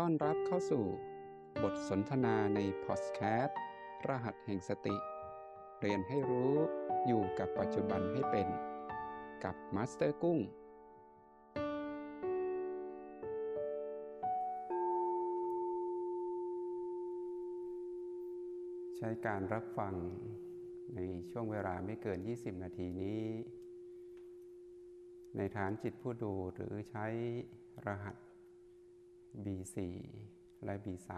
ต้อนรับเข้าสู่บทสนทนาในพอดแคสต์รหัสแห่งสติ เรียนให้รู้อยู่กับปัจจุบันให้เป็น กับมาสเตอร์กุ้ง ใช้การรับฟังในช่วงเวลาไม่เกิน 20 นาทีนี้ ในฐานจิตผู้ดูหรือใช้รหัส B4 และ B3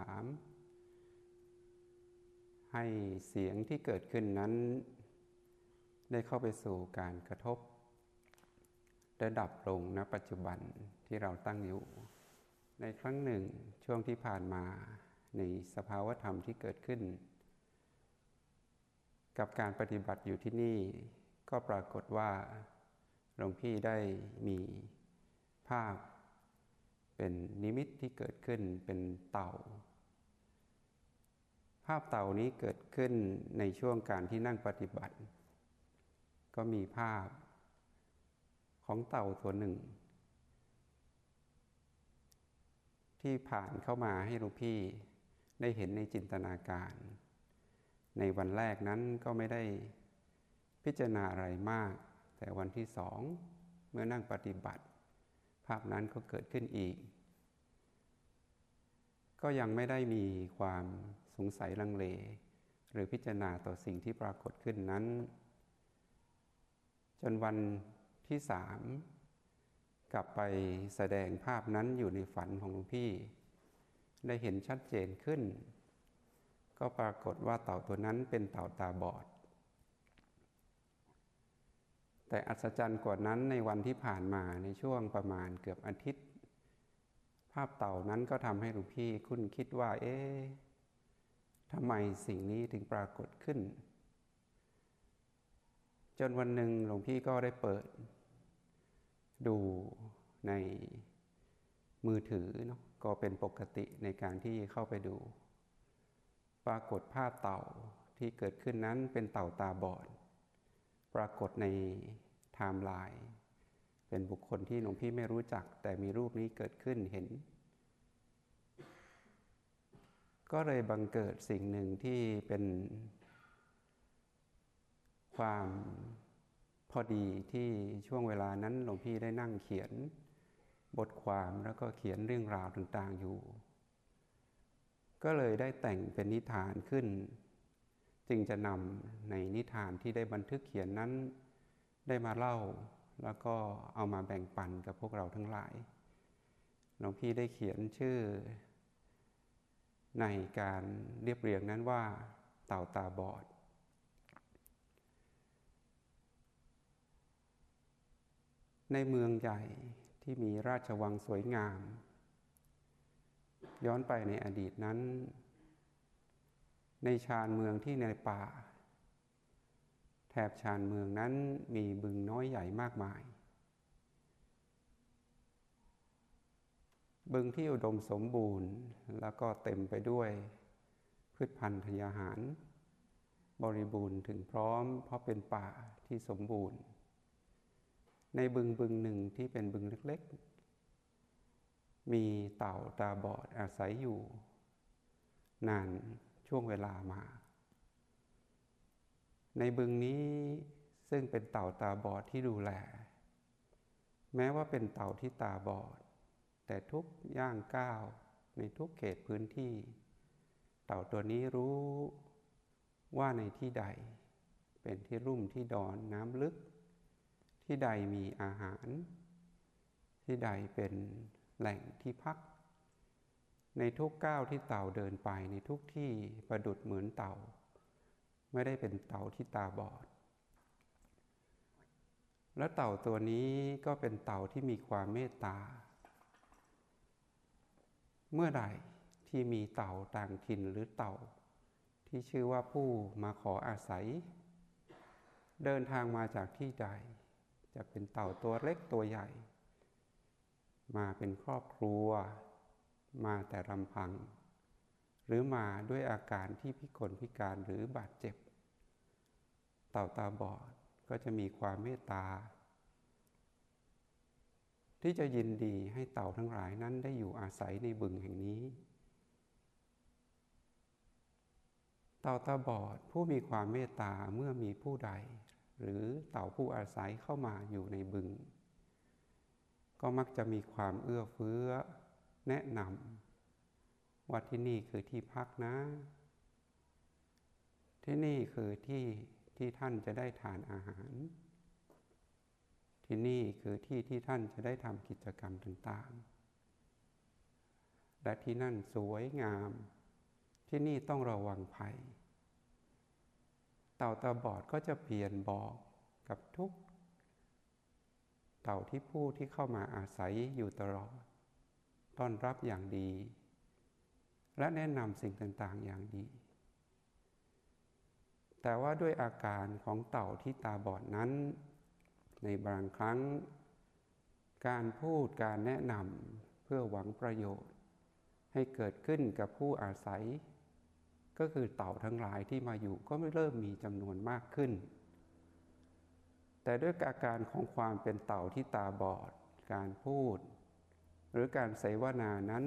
ให้เสียงที่เกิดขึ้นนั้น ได้เข้าไปสู่การกระทบและดับลงณปัจจุบันที่เราตั้งอยู่ ในครั้งหนึ่งช่วงที่ผ่านมาในสภาวธรรมที่เกิดขึ้น กับการปฏิบัติอยู่ที่นี่ ก็ปรากฏว่าหลวงพี่ได้มีภาพ เป็นนิมิตที่เกิดขึ้นเป็นเต่า ภาพเต่านี้เกิดขึ้นในช่วงการที่นั่งปฏิบัติ ก็มีภาพของเต่าตัวหนึ่ง ที่ผ่านเข้ามาให้หลวงพี่ได้เห็นในจินตนาการ ในวันแรกนั้นก็ไม่ได้พิจารณาอะไรมาก แต่วันที่สองเมื่อนั่งปฏิบัติ ภาพนั้นก็เกิดขึ้นอีก ก็ยังไม่ได้มีความสงสัยลังเล หรือพิจารณาต่อสิ่งที่ปรากฏขึ้นนั้น จนวันที่สามกลับไปแสดงภาพนั้นอยู่ในฝันของหลวงพี่ ได้เห็นชัดเจนขึ้น ก็ปรากฏว่าเต่าตัวนั้นเป็นเต่าตาบอด แต่อัศจรรย์กว่านั้นในวันที่ผ่านมาในช่วงประมาณเกือบอาทิตย์าพเต่านั้นก็ทำให้หลวงพี่คุณคิดว่า เอ๊ะทำไมสิ่งนี้ถึงปรากฏขึ้น จนวันหนึ่งหลวงพี่ก็ได้เปิด ดูในมือถือเนาะก็เป็นปกติในการที่เข้าไปดู ปรากฏภาพเต่าที่เกิดขึ้นนั้นเป็นเต่าตาบอด ปรากฏในไทม์ไลน์เป็นบุคคลที่หลวงพี่ไม่รู้จัก แต่มีรูปนี้เกิดขึ้นเห็น ก็เลยบังเกิดสิ่งหนึ่งที่เป็นความพอดีที่ช่วงเวลานั้นหลวงพี่ได้นั่งเขียนบทความแล้วก็เขียนเรื่องราวต่างๆอยู่ ก็เลยได้แต่งเป็นนิทานขึ้น จึงจะนำในนิทานที่ได้บันทึกเขียนนั้น ได้มาเล่าแล้วก็เอามาแบ่งปันกับพวกเราทั้งหลายหลวงพี่ได้เขียนชื่อ ในการเรียบเรียงนั้นว่าเต่าตาบอด ในเมืองใหญ่ที่มีราชวังสวยงาม ย้อนไปในอดีตนั้น ในชานเมืองที่ในป่า แถบชานเมืองนั้นมีบึงน้อยใหญ่มากมาย บึงที่อุดมสมบูรณ์ แล้วก็เต็มไปด้วยพืชพันธุ์ธัญญาหาร บริบูรณ์ถึงพร้อม เพราะเป็นป่าที่สมบูรณ์ ในบึงบึงหนึ่งที่เป็นบึงเล็กๆ มีเต่าตาบอดอาศัยอยู่ นานช่วงเวลามา ในบึงนี้ซึ่งเป็นเต่าตาบอดที่ดูแล แม้ว่าเป็นเต่าที่ตาบอด แต่ทุกย่างก้าวในทุกเขตพื้นที่ เต่าตัวนี้รู้ว่าในที่ใด เป็นที่รุ่มที่ดอนน้ำลึก ที่ใดมีอาหาร ที่ใดเป็นแหล่งที่พัก ในทุกก้าวที่เต่าเดินไปในทุกที่ประดุดเหมือนเต่า ไม่ได้เป็นเต่าที่ตาบอดและเต่าตัวนี้ก็เป็นเต่าที่มีความเมตตา เมื่อใดที่มีเต่าต่างถิ่นหรือเต่า ที่ชื่อว่าผู้มาขออาศัย เดินทางมาจากที่ใด จะเป็นเต่าตัวเล็กตัวใหญ่ มาเป็นครอบครัว มาแต่ลำพัง หรือมาด้วยอาการที่พิกลพิการหรือบาดเจ็บ เต่าตาบอดก็จะมีความเมตตา ที่จะยินดีให้เต่าทั้งหลายนั้นได้อยู่อาศัยในบึงแห่งนี้ เต่าตาบอดผู้มีความเมตตาเมื่อมีผู้ใด หรือเต่าผู้อาศัยเข้ามาอยู่ในบึง ก็มักจะมีความเอื้อเฟื้อ แนะนำว่าที่นี่คือที่พักนะ ที่นี่คือที่ที่ท่านจะได้ทานอาหาร ที่นี่คือที่ที่ท่านจะได้ทำกิจกรรมต่างๆ และที่นั่นสวยงาม ที่นี่ต้องระวังภัย เต่าตาบอดก็จะเปลี่ยนบอกกับทุก เต่าที่ผู้ที่เข้ามาอาศัยอยู่ตลอด ต้อนรับอย่างดี และแนะนำสิ่งต่างๆอย่างดี แต่ว่าด้วยอาการของเต่าที่ตาบอดนั้น ในบางครั้ง การพูดการแนะนำเพื่อหวังประโยชน์ ให้เกิดขึ้นกับผู้อาศัย ก็คือเต่าทั้งหลายที่มาอยู่ก็ไม่เริ่มมีจำนวนมากขึ้น แต่ด้วยอาการของความเป็นเต่าที่ตาบอด การพูด หรือการเสวนานั้น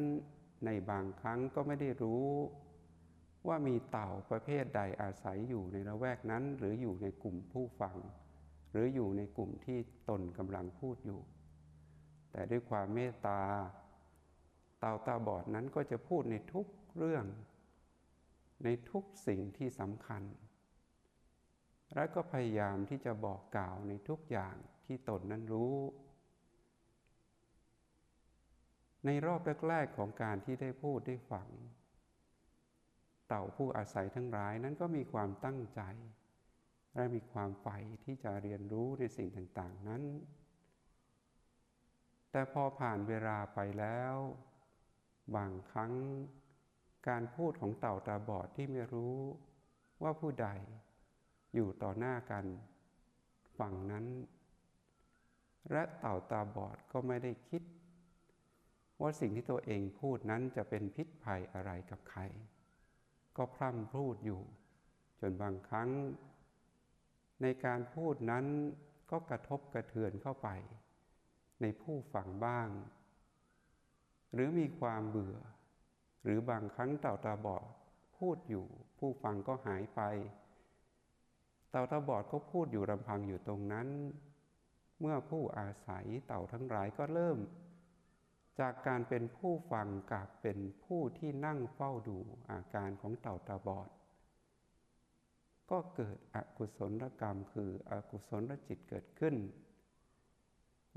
ในบางครั้งก็ไม่ได้รู้ว่ามีเต่าประเภทใดอาศัยอยู่ในละแวกนั้น หรืออยู่ในกลุ่มผู้ฟัง หรืออยู่ในกลุ่มที่ตนกำลังพูดอยู่ แต่ด้วยความเมตตาเต่าตาบอดนั้นก็จะพูดในทุกเรื่อง ในทุกสิ่งที่สำคัญ และก็พยายามที่จะบอกกล่าวในทุกอย่างที่ตนนั้นรู้ ในรอบแรกๆของการที่ได้พูดได้ฟัง เต่าผู้อาศัยทั้งหลายนั้นก็มีความตั้งใจ และมีความใฝ่ที่จะเรียนรู้ในสิ่งต่างๆนั้น แต่พอผ่านเวลาไปแล้ว บางครั้งการพูดของเต่าตาบอดที่ไม่รู้ว่าผู้ใดอยู่ต่อหน้ากัน ฝั่งนั้น และเต่าตาบอดก็ไม่ได้คิด ว่าสิ่งที่ตัวเองพูดนั้นจะเป็นพิษภัยอะไรกับใคร ก็พร่ำพูดอยู่ จนบางครั้ง ในการพูดนั้นก็กระทบกระเทือนเข้าไป ในผู้ฟังบ้าง หรือมีความเบื่อ หรือบางครั้งเต่าตาบอดพูดอยู่ ผู้ฟังก็หายไป เต่าตาบอดก็พูดอยู่รำพังอยู่ตรงนั้น เมื่อผู้อาศัยเต่าทั้งหลายก็เริ่ม จากการเป็นผู้ฟังกลับเป็นผู้ที่นั่งเฝ้าดูอาการของเต่าตาบอด ก็เกิดอกุศลกรรมคืออกุศลจิตเกิดขึ้น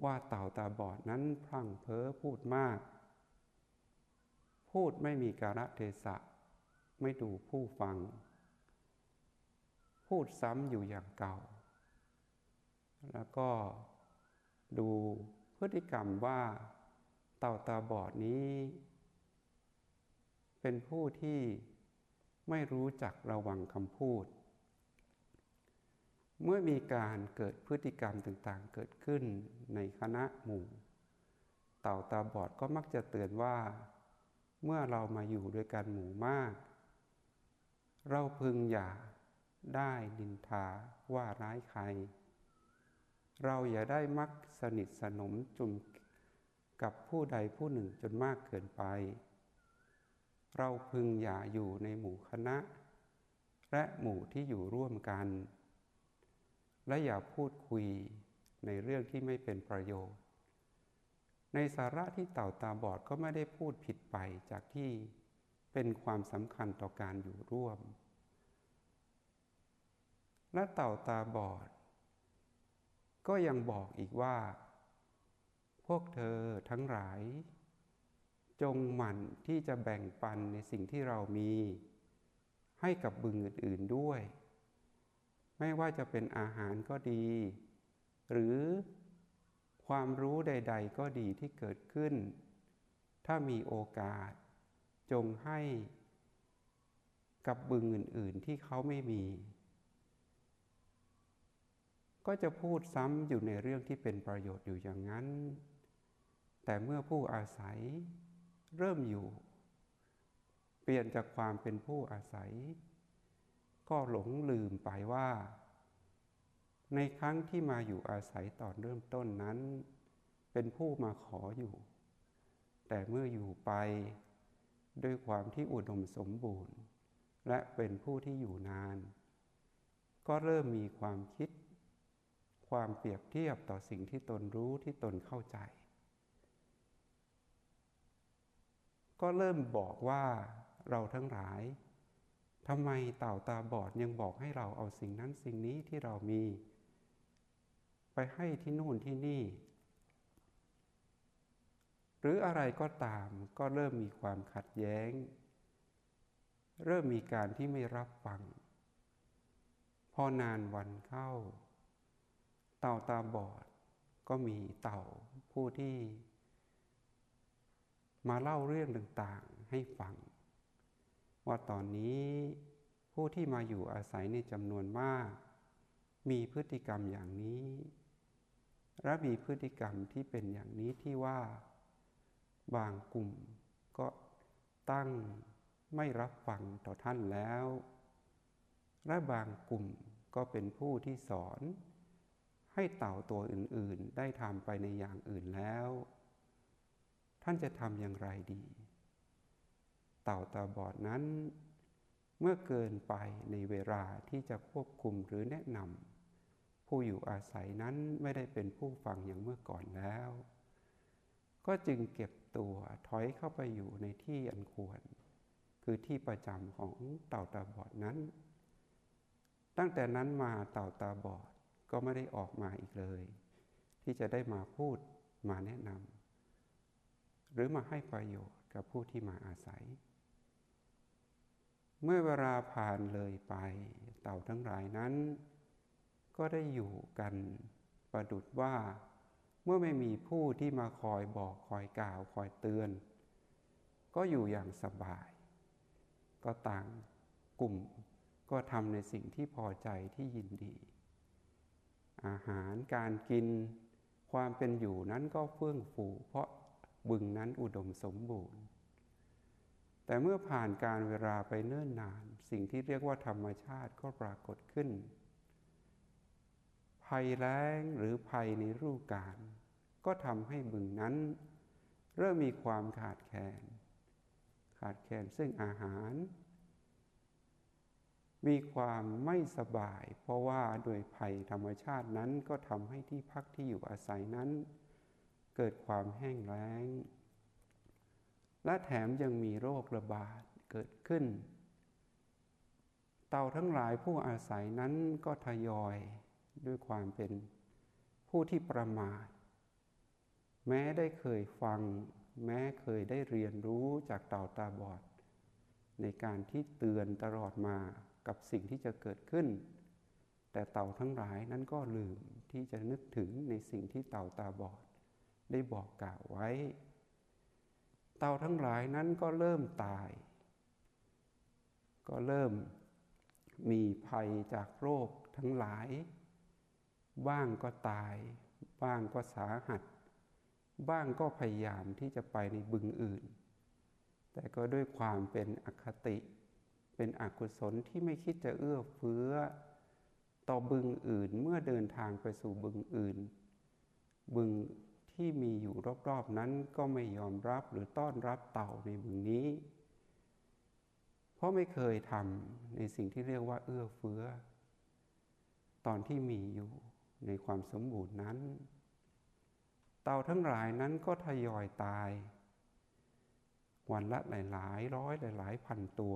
ว่าเต่าตาบอดนั้นพลั้งเพ้อพูดมาก พูดไม่มีการะเทศะ ไม่ดูผู้ฟัง พูดซ้ำอยู่อย่างเก่า แล้วก็ดูพฤติกรรมว่าเต่าตาบอดนี้ เป็นผู้ที่ไม่รู้จักระวังคำพูด เมื่อมีการเกิดพฤติกรรมต่างๆ เกิดขึ้นในคณะหมู่ เต่าตาบอดก็มักจะเตือนว่า เมื่อเรามาอยู่ด้วยกันหมู่มาก เราพึงอย่าได้ดินทาว่าร้ายใคร เราอย่าได้มักสนิทสนมจุมกับผู้ใดผู้หนึ่งจนมากเกินไป เราพึงอย่าอยู่ในหมู่คณะ และหมู่ที่อยู่ร่วมกัน และอย่าพูดคุยในเรื่องที่ไม่เป็นประโยชน์ ในสาระที่เต่าตาบอดก็ไม่ได้พูดผิดไปจากที่เป็นความสำคัญต่อการอยู่ร่วม และเต่าตาบอด ก็ยังบอกอีกว่า พวกเธอทั้งหลาย จงหมั่นที่จะแบ่งปันในสิ่งที่เรามี ให้กับบึงอื่น ๆด้วย ไม่ว่าจะเป็นอาหารก็ดี หรือความรู้ใด ๆ ก็ดีที่เกิดขึ้น ถ้ามีโอกาส จงให้กับบึงอื่น ๆ ที่เขาไม่มี ก็จะพูดซ้ำอยู่ในเรื่องที่เป็นประโยชน์อยู่อย่างนั้น แต่เมื่อผู้อาศัยเริ่มอยู่ เปลี่ยนจากความเป็นผู้อาศัย ก็หลงลืมไปว่า ในครั้งที่มาอยู่อาศัยตอนเริ่มต้นนั้น เป็นผู้มาขออยู่ แต่เมื่ออยู่ไปด้วยความที่อุดมสมบูรณ์ และเป็นผู้ที่อยู่นาน ก็เริ่มมีความคิด ความเปรียบเทียบต่อสิ่งที่ตนรู้ที่ตนเข้าใจ ก็เริ่มบอกว่าเราทั้งหลาย ทำไมเต่าตาบอดยังบอกให้เราเอาสิ่งนั้นสิ่งนี้ที่เรามี ไปให้ที่นู่นที่นี่ หรืออะไรก็ตามก็เริ่มมีความขัดแย้ง เริ่มมีการที่ไม่รับฟัง พอนานวันเข้า เต่าตาบอดก็มีเต่าผู้ที่ มาเล่าเรื่องต่างๆให้ฟัง ว่าตอนนี้ผู้ที่มาอยู่อาศัยในจำนวนมาก มีพฤติกรรมอย่างนี้และมีพฤติกรรมที่เป็นอย่างนี้ที่ว่า บางกลุ่มก็ตั้งไม่รับฟังต่อท่านแล้ว และบางกลุ่มก็เป็นผู้ที่สอน ให้เต่าตัวอื่นๆ ได้ทำไปในอย่างอื่นแล้ว ท่านจะทำอย่างไรดี เต่าตาบอดนั้น เมื่อเกินไปในเวลาที่จะควบคุมหรือแนะนำผู้อยู่อาศัยนั้นไม่ได้เป็นผู้ฟังอย่างเมื่อก่อนแล้ว ก็จึงเก็บตัวถอยเข้าไปอยู่ในที่อันควร คือที่ประจำของเต่าตาบอดนั้น ตั้งแต่นั้นมาเต่าตาบอดก็ไม่ได้ออกมาอีกเลย ที่จะได้มาพูดมาแนะนำหรือมาให้ประโยชน์กับผู้ที่มาอาศัย เมื่อเวลาผ่านเลยไป เต่าทั้งหลายนั้น ก็ได้อยู่กันประดุดว่า เมื่อไม่มีผู้ที่มาคอยบอกคอยกล่าวคอยเตือน ก็อยู่อย่างสบาย ก็ต่างกลุ่มก็ทำในสิ่งที่พอใจที่ยินดี อาหารการกินความเป็นอยู่นั้นก็เฟื่องฟูเพราะบึงนั้นอุดมสมบูรณ์ แต่เมื่อผ่านการเวลาไปเนิ่นนาน สิ่งที่เรียกว่าธรรมชาติก็ปรากฏขึ้น ภัยแล้งหรือภัยในรูปการ ก็ทำให้บึงนั้น เริ่มมีความขาดแคลน ขาดแคลนซึ่งอาหาร มีความไม่สบาย เพราะว่าโดยภัยธรรมชาตินั้นก็ทำให้ที่พักที่อยู่อาศัยนั้น เกิดความแห้งแล้ง และแถมยังมีโรคระบาดเกิดขึ้น เต่าทั้งหลายผู้อาศัยนั้นก็ทยอยด้วยความเป็นผู้ที่ประมาท แม้ได้เคยฟัง แม้เคยได้เรียนรู้จากเต่าตาบอด ในการที่เตือนตลอดมากับสิ่งที่จะเกิดขึ้น แต่เต่าทั้งหลายนั้นก็ลืมที่จะนึกถึงในสิ่งที่เต่าตาบอด ได้บอกกล่าวไว้ เต่าทั้งหลายนั้นก็เริ่มตาย ก็เริ่มมีภัยจากโรคทั้งหลาย บ้างก็ตาย บ้างก็สาหัส บ้างก็พยายามที่จะไปในบึงอื่น แต่ก็ด้วยความเป็นอคติ เป็นอกุศลที่ไม่คิดจะเอื้อเฟื้อ ต่อบึงอื่นเมื่อเดินทางไปสู่บึงอื่น บึง ที่มีอยู่รอบๆนั้นก็ไม่ยอมรับหรือต้อนรับเต่าในบึงนี้ เพราะไม่เคยทำในสิ่งที่เรียกว่าเอื้อเฟื้อ ตอนที่มีอยู่ในความสมบูรณ์นั้น เต่าทั้งหลายนั้นก็ทยอยตาย วันละหลายๆ ร้อยหลาย ๆ พันตัว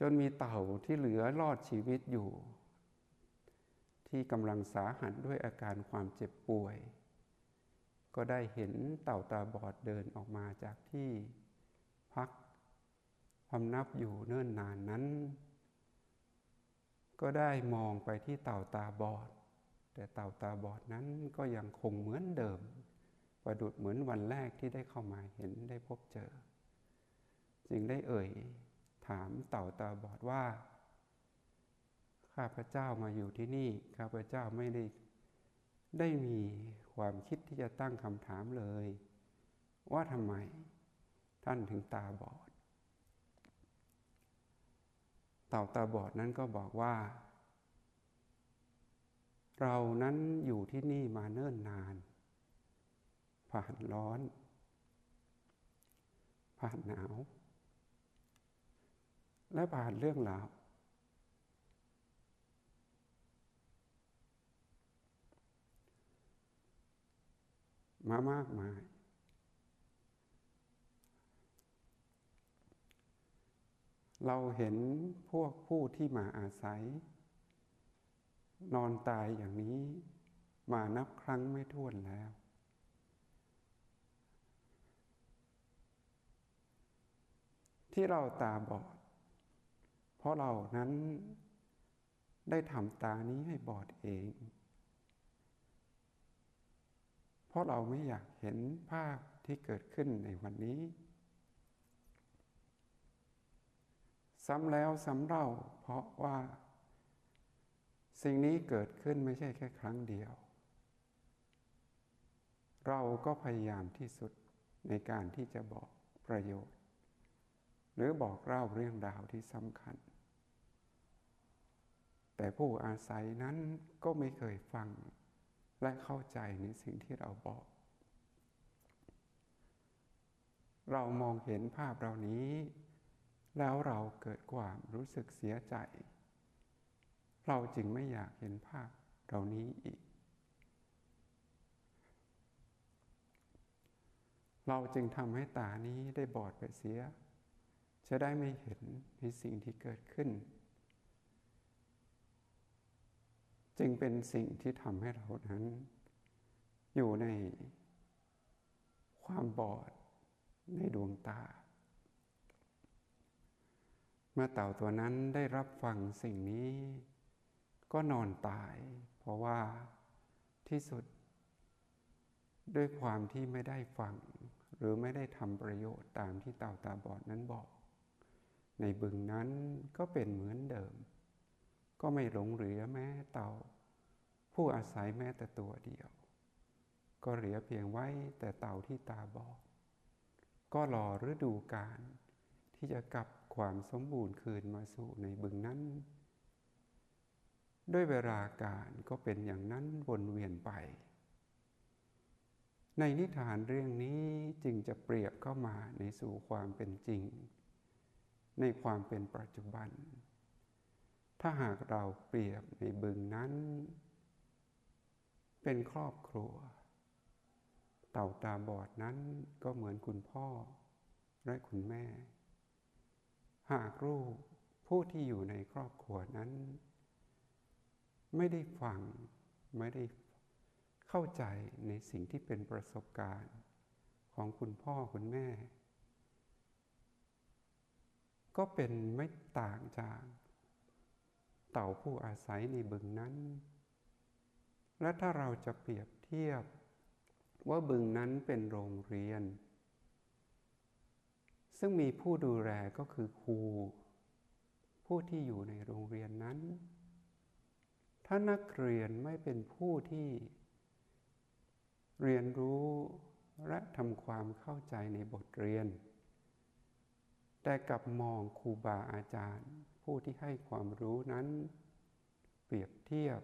จนมีเต่าที่เหลือรอดชีวิตอยู่ ที่กำลังสาหัสด้วยอาการความเจ็บป่วย ก็ได้เห็นเต่าตาบอดเดินออกมาจากที่พักพำนับอยู่เนิ่นนานนั้น ก็ได้มองไปที่เต่าตาบอด แต่เต่าตาบอดนั้นก็ยังคงเหมือนเดิม ประดุดเหมือนวันแรกที่ได้เข้ามาเห็นได้พบเจอ จึงได้เอ่ยถามเต่าตาบอดว่า ข้าพเจ้ามาอยู่ที่นี่ ข้าพเจ้าไม่ได้ได้มีความคิดที่จะตั้งคำถามเลย ว่าทำไมท่านถึงตาบอด เต่าตาบอดนั้นก็บอกว่า เรานั้นอยู่ที่นี่มาเนิ่นนาน ผ่านร้อน ผ่านหนาว และผ่านเรื่องราว มามากมาย เราเห็นพวกผู้ที่มาอาศัย นอนตายอย่างนี้มานับครั้งไม่ถ้วนแล้ว ที่เราตาบอด เพราะเรานั้นได้ทำตานี้ให้บอดเอง เพ ราะเราไม่อยากเห็นภาพที่เกิดขึ้นในวันนี้ ซ้ำแล้วซ้ำเล่าเพราะว่า สิ่งนี้เกิดขึ้นไม่ใช่แค่ครั้งเดียว เราก็พยายามที่สุดในการที่จะบอกประโยชน์ หรือบอกเล่าเรื่องราวที่สำคัญ แต่ผู้อาศัยนั้นก็ไม่เคยฟัง และเข้าใจในสิ่งที่เราบอก เรามองเห็นภาพเหล่านี้ แล้วเราเกิดความรู้สึกเสียใจ เราจึงไม่อยากเห็นภาพเหล่านี้อีก เราจึงทำให้ตานี้ได้บอดไปเสีย จะได้ไม่เห็นในสิ่งที่เกิดขึ้น จึงเป็นสิ่งที่ทำให้เรานั้น อยู่ในความบอดในดวงตา เมื่อเต่าตัวนั้นได้รับฟังสิ่งนี้ ก็นอนตาย เพราะว่าที่สุด ด้วยความที่ไม่ได้ฟัง หรือไม่ได้ทำประโยชน์ตามที่เต่าตาบอดนั้นบอก ในบึงนั้นก็เป็นเหมือนเดิม ก็ไม่หลงเหลือแม้เต่าผู้อาศัยแม้แต่ตัวเดียว ก็เหลือเพียงไว้แต่เต่าที่ตาบอดก็รอฤดูกาลที่จะกลับความสมบูรณ์คืนมาสู่ในบึงนั้น ด้วยเวลาการก็เป็นอย่างนั้นวนเวียนไป ในนิทานเรื่องนี้จึงจะเปรียบเข้ามาในสู่ความเป็นจริง ในความเป็นปัจจุบัน ถ้าหากเราเปรียบในบึงนั้น เป็นครอบครัว เต่าตาบอดนั้นก็เหมือนคุณพ่อและคุณแม่ หากลูกผู้ที่อยู่ในครอบครัวนั้น ไม่ได้ฟังไม่ได้เข้าใจในสิ่งที่เป็นประสบการณ์ของคุณพ่อคุณแม่ ก็เป็นไม่ต่างจาก เต่าผู้อาศัยในบึงนั้น และถ้าเราจะเปรียบเทียบ ว่าบึงนั้นเป็นโรงเรียน ซึ่งมีผู้ดูแลก็คือครู ผู้ที่อยู่ในโรงเรียนนั้น ถ้านักเรียนไม่เป็นผู้ที่เรียนรู้และทำความเข้าใจในบทเรียน แต่กลับมองครูบาอาจารย์ ผู้ที่ให้ความรู้นั้น เปรียบเทียบ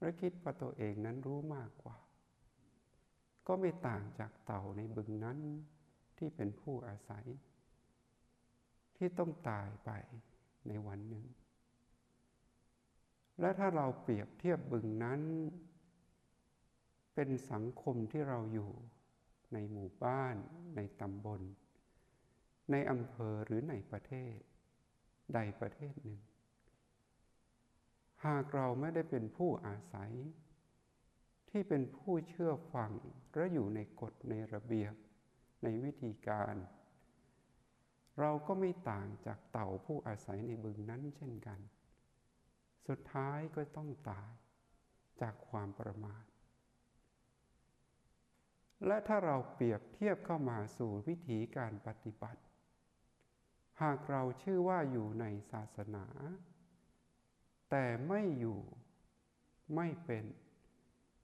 และคิดว่าตัวเองนั้นรู้มากกว่า ก็ไม่ต่างจากเต่าในบึงนั้นที่เป็นผู้อาศัย ที่ต้องตายไปในวันหนึ่ง และถ้าเราเปรียบเทียบบึงนั้น เป็นสังคมที่เราอยู่ในหมู่บ้าน ในตำบล ในอำเภอหรือในประเทศ ใดประเทศหนึ่ง หากเราไม่ได้เป็นผู้อาศัย ที่เป็นผู้เชื่อฟังและอยู่ในกฎในระเบียบในวิธีการ เราก็ไม่ต่างจากเต่าผู้อาศัยในบึงนั้นเช่นกัน สุดท้ายก็ต้องตายจากความประมาทและถ้าเราเปรียบเทียบเข้ามาสู่วิธีการปฏิบัติ หากเราชื่อว่าอยู่ในศาสนา แต่ไม่อยู่ไม่เป็น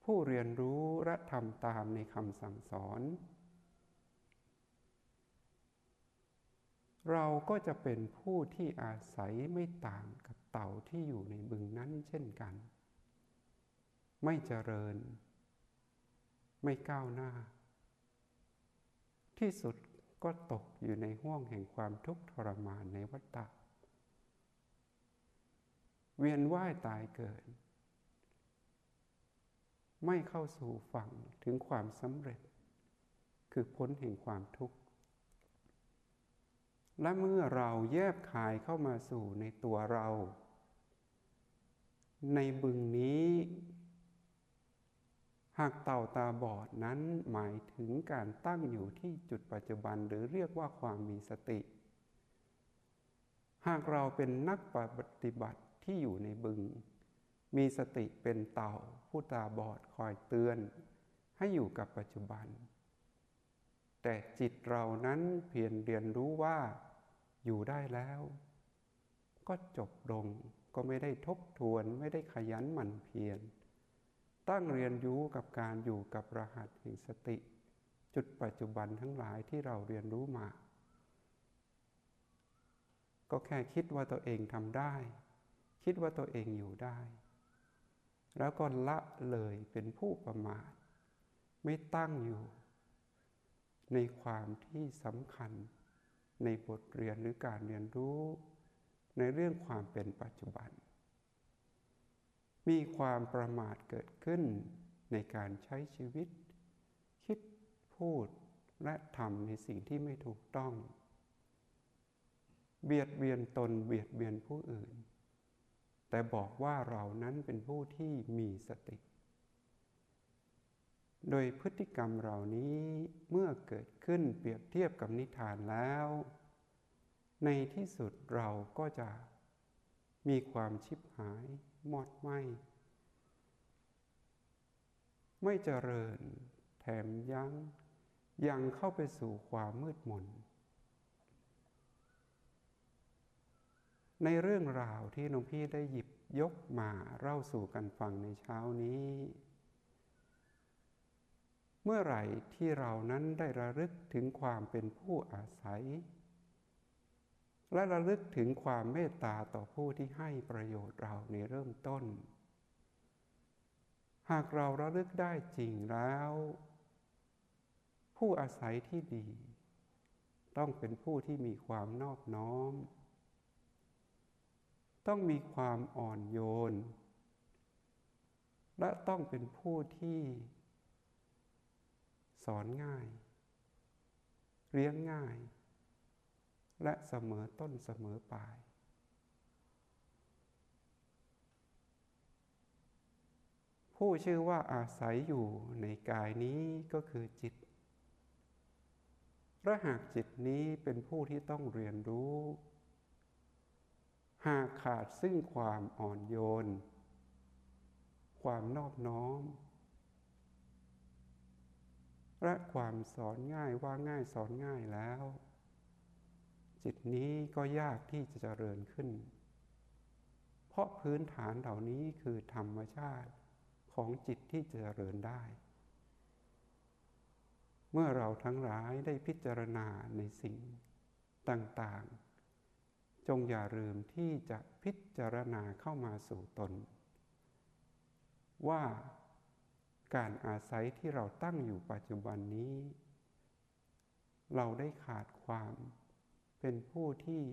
ผู้เรียนรู้และทำตามในคำสั่งสอน เราก็จะเป็นผู้ที่อาศัยไม่ต่างกับเต่าที่อยู่ในบึงนั้นเช่นกัน ไม่เจริญ ไม่ก้าวหน้า ที่สุด ก็ตกอยู่ในห่วงแห่งความทุกข์ทรมานในวัฏฏะเวียนว่ายตายเกิด ไม่เข้าสู่ฝั่งถึงความสำเร็จ คือพ้นแห่งความทุกข์ และเมื่อเราแยบคายเข้ามาสู่ในตัวเรา ในบึงนี้ หากเต่าตาบอดนั้นหมายถึงการตั้งอยู่ที่จุดปัจจุบันหรือเรียกว่าความมีสติ หากเราเป็นนักปฏิบัติที่อยู่ในบึง มีสติเป็นเต่าผู้ตาบอดคอยเตือน ให้อยู่กับปัจจุบัน แต่จิตเรานั้นเพียรเรียนรู้ว่าอยู่ได้แล้ว ก็จบลงก็ไม่ได้ทบทวนไม่ได้ขยันหมั่นเพียร ตั้งเรียนรู้กับการอยู่กับรหัสแห่งสติ จุดปัจจุบันทั้งหลายที่เราเรียนรู้มา ก็แค่คิดว่าตัวเองทำได้ คิดว่าตัวเองอยู่ได้ แล้วก็ละเลยเป็นผู้ประมาท ไม่ตั้งอยู่ ในความที่สำคัญ ในบทเรียนหรือการเรียนรู้ ในเรื่องความเป็นปัจจุบัน มีความประมาทเกิดขึ้นในการใช้ชีวิต คิดพูดและทำในสิ่งที่ไม่ถูกต้อง เบียดเบียนตนเบียดเบียนผู้อื่น แต่บอกว่าเรานั้นเป็นผู้ที่มีสติ โดยพฤติกรรมเหล่านี้เมื่อเกิดขึ้นเปรียบเทียบกับนิทานแล้ว ในที่สุดเราก็จะ มีความชิบหายหมดไหมไม่เจริญ แถมยัง้งยังเข้าไปสู่ความมืดมน ในเรื่องราวที่หลวงพี่ได้หยิบยกมาเล่าสู่กันฟังในเช้านี้ เมื่อไหร่ที่เรานั้นได้ระลึกถึงความเป็นผู้อาศัย และระลึกถึงความเมตตาต่อผู้ที่ให้ประโยชน์เราในเริ่มต้น หากเราระลึกได้จริงแล้ว ผู้อาศัยที่ดี ต้องเป็นผู้ที่มีความนอบน้อม ต้องมีความอ่อนโยน และต้องเป็นผู้ที่ สอนง่าย เลี้ยงง่าย และเสมอต้นเสมอปลาย ผู้ชื่อว่าอาศัยอยู่ในกายนี้ก็คือจิตและหากจิตนี้เป็นผู้ที่ต้องเรียนรู้ หากขาดซึ่งความอ่อนโยน ความนอบน้อม และความสอนง่ายว่าง่ายสอนง่ายแล้ว จิตนี้ก็ยากที่จะเจริญขึ้น เพราะพื้นฐานเหล่านี้คือธรรมชาติของจิตที่จะเจริญได้ เมื่อเราทั้งหลายได้พิจารณาในสิ่งต่างๆ จงอย่าลืมที่จะพิจารณาเข้ามาสู่ตน ว่าการอาศัยที่เราตั้งอยู่ปัจจุบันนี้ เราได้ขาดความ เป็นผู้ที่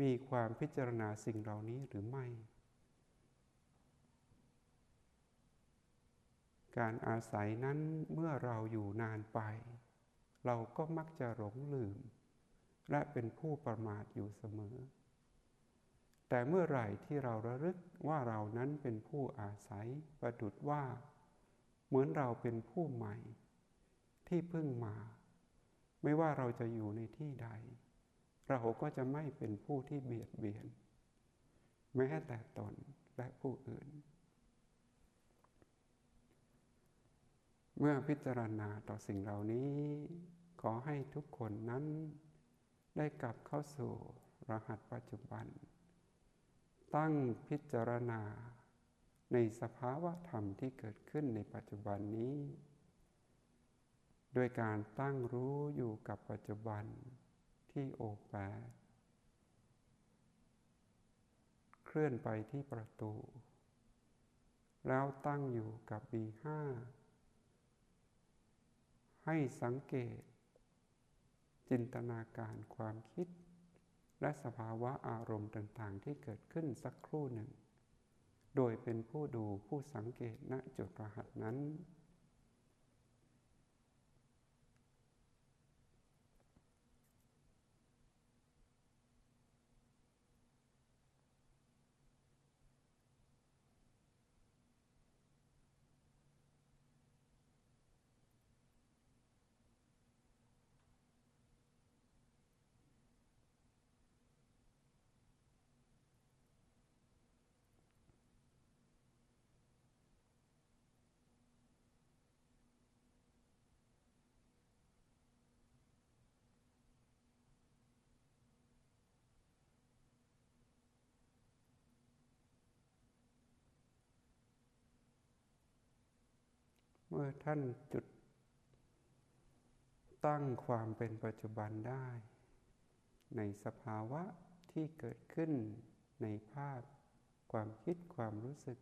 มีความพิจารณาสิ่งเหล่านี้หรือไม่ การอาศัยนั้นเมื่อเราอยู่นานไป เราก็มักจะหลงลืม และเป็นผู้ประมาทอยู่เสมอ แต่เมื่อไหร่ที่เราระลึกว่าเรานั้นเป็นผู้อาศัยประดุดว่า เหมือนเราเป็นผู้ใหม่ที่เพิ่งมา ไม่ว่าเราจะอยู่ในที่ใด เราก็จะไม่เป็นผู้ที่เบียดเบียน แม้แต่ตนและผู้อื่น เมื่อพิจารณาต่อสิ่งเหล่านี้ ขอให้ทุกคนนั้น ได้กลับเข้าสู่รหัสปัจจุบัน ตั้งพิจารณาในสภาวะธรรมที่เกิดขึ้นในปัจจุบันนี้ โดยการตั้งรู้อยู่กับปัจจุบันที่โอแปรเคลื่อนไปที่ประตู แล้วตั้งอยู่กับ B5 ให้สังเกต จินตนาการความคิด และสภาวะอารมณ์ต่างๆ ที่เกิดขึ้นสักครู่หนึ่ง โดยเป็นผู้ดูผู้สังเกตณจุดรหัสนั้น มื่อท่านจุด ตั้งความเป็นปัจจุบันได้ ในสภาวะที่เกิดขึ้นในภาพ ความคิดความรู้สึก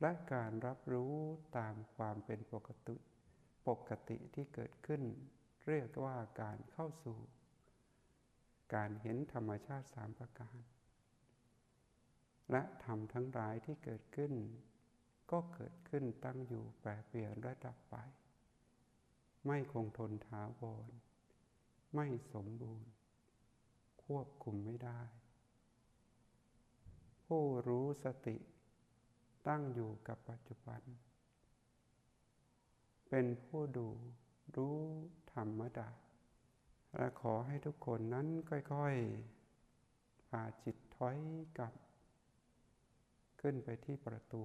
และการรับรู้ตามความเป็นปกติปกติที่เกิดขึ้น เรียกว่าการเข้าสู่ การเห็นธรรมชาติสามประการ และธรรมทั้งหลายที่เกิดขึ้น ก็เกิดขึ้นตั้งอยู่แปรเปลี่ยนและดับไป ไม่คงทนถาวร ไม่สมบูรณ์ ควบคุมไม่ได้ ผู้รู้สติตั้งอยู่กับปัจจุบัน เป็นผู้ดูรู้ธรรมดา และขอให้ทุกคนนั้นค่อยๆพาจิตถอยกลับ ขึ้นไปที่ประตู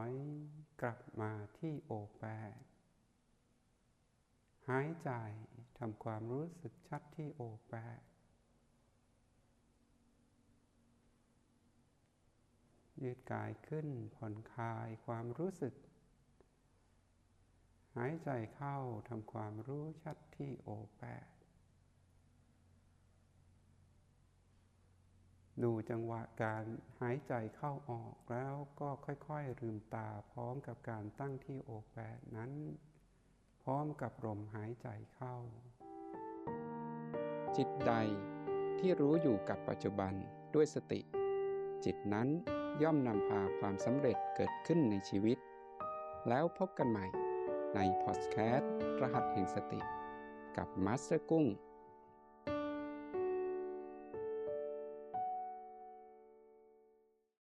อยกลับมาที่โอแปดหายใจทำความรู้สึกชัดที่โอแปดยืดกายขึ้นผ่อนคลายความรู้สึก หายใจเข้าทำความรู้ชัดที่โอแปด ดูจังหวะการหายใจเข้าออกแล้วก็ค่อยๆลืมตาพร้อมกับการตั้งที่อกแปดนั้น พร้อมกับลมหายใจเข้า จิตใดที่รู้อยู่กับปัจจุบันด้วยสติ จิตนั้นย่อมนำพาความสำเร็จเกิดขึ้นในชีวิต แล้วพบกันใหม่ในพอดแคสต์รหัสแห่งสติ กับ Master กุ้ง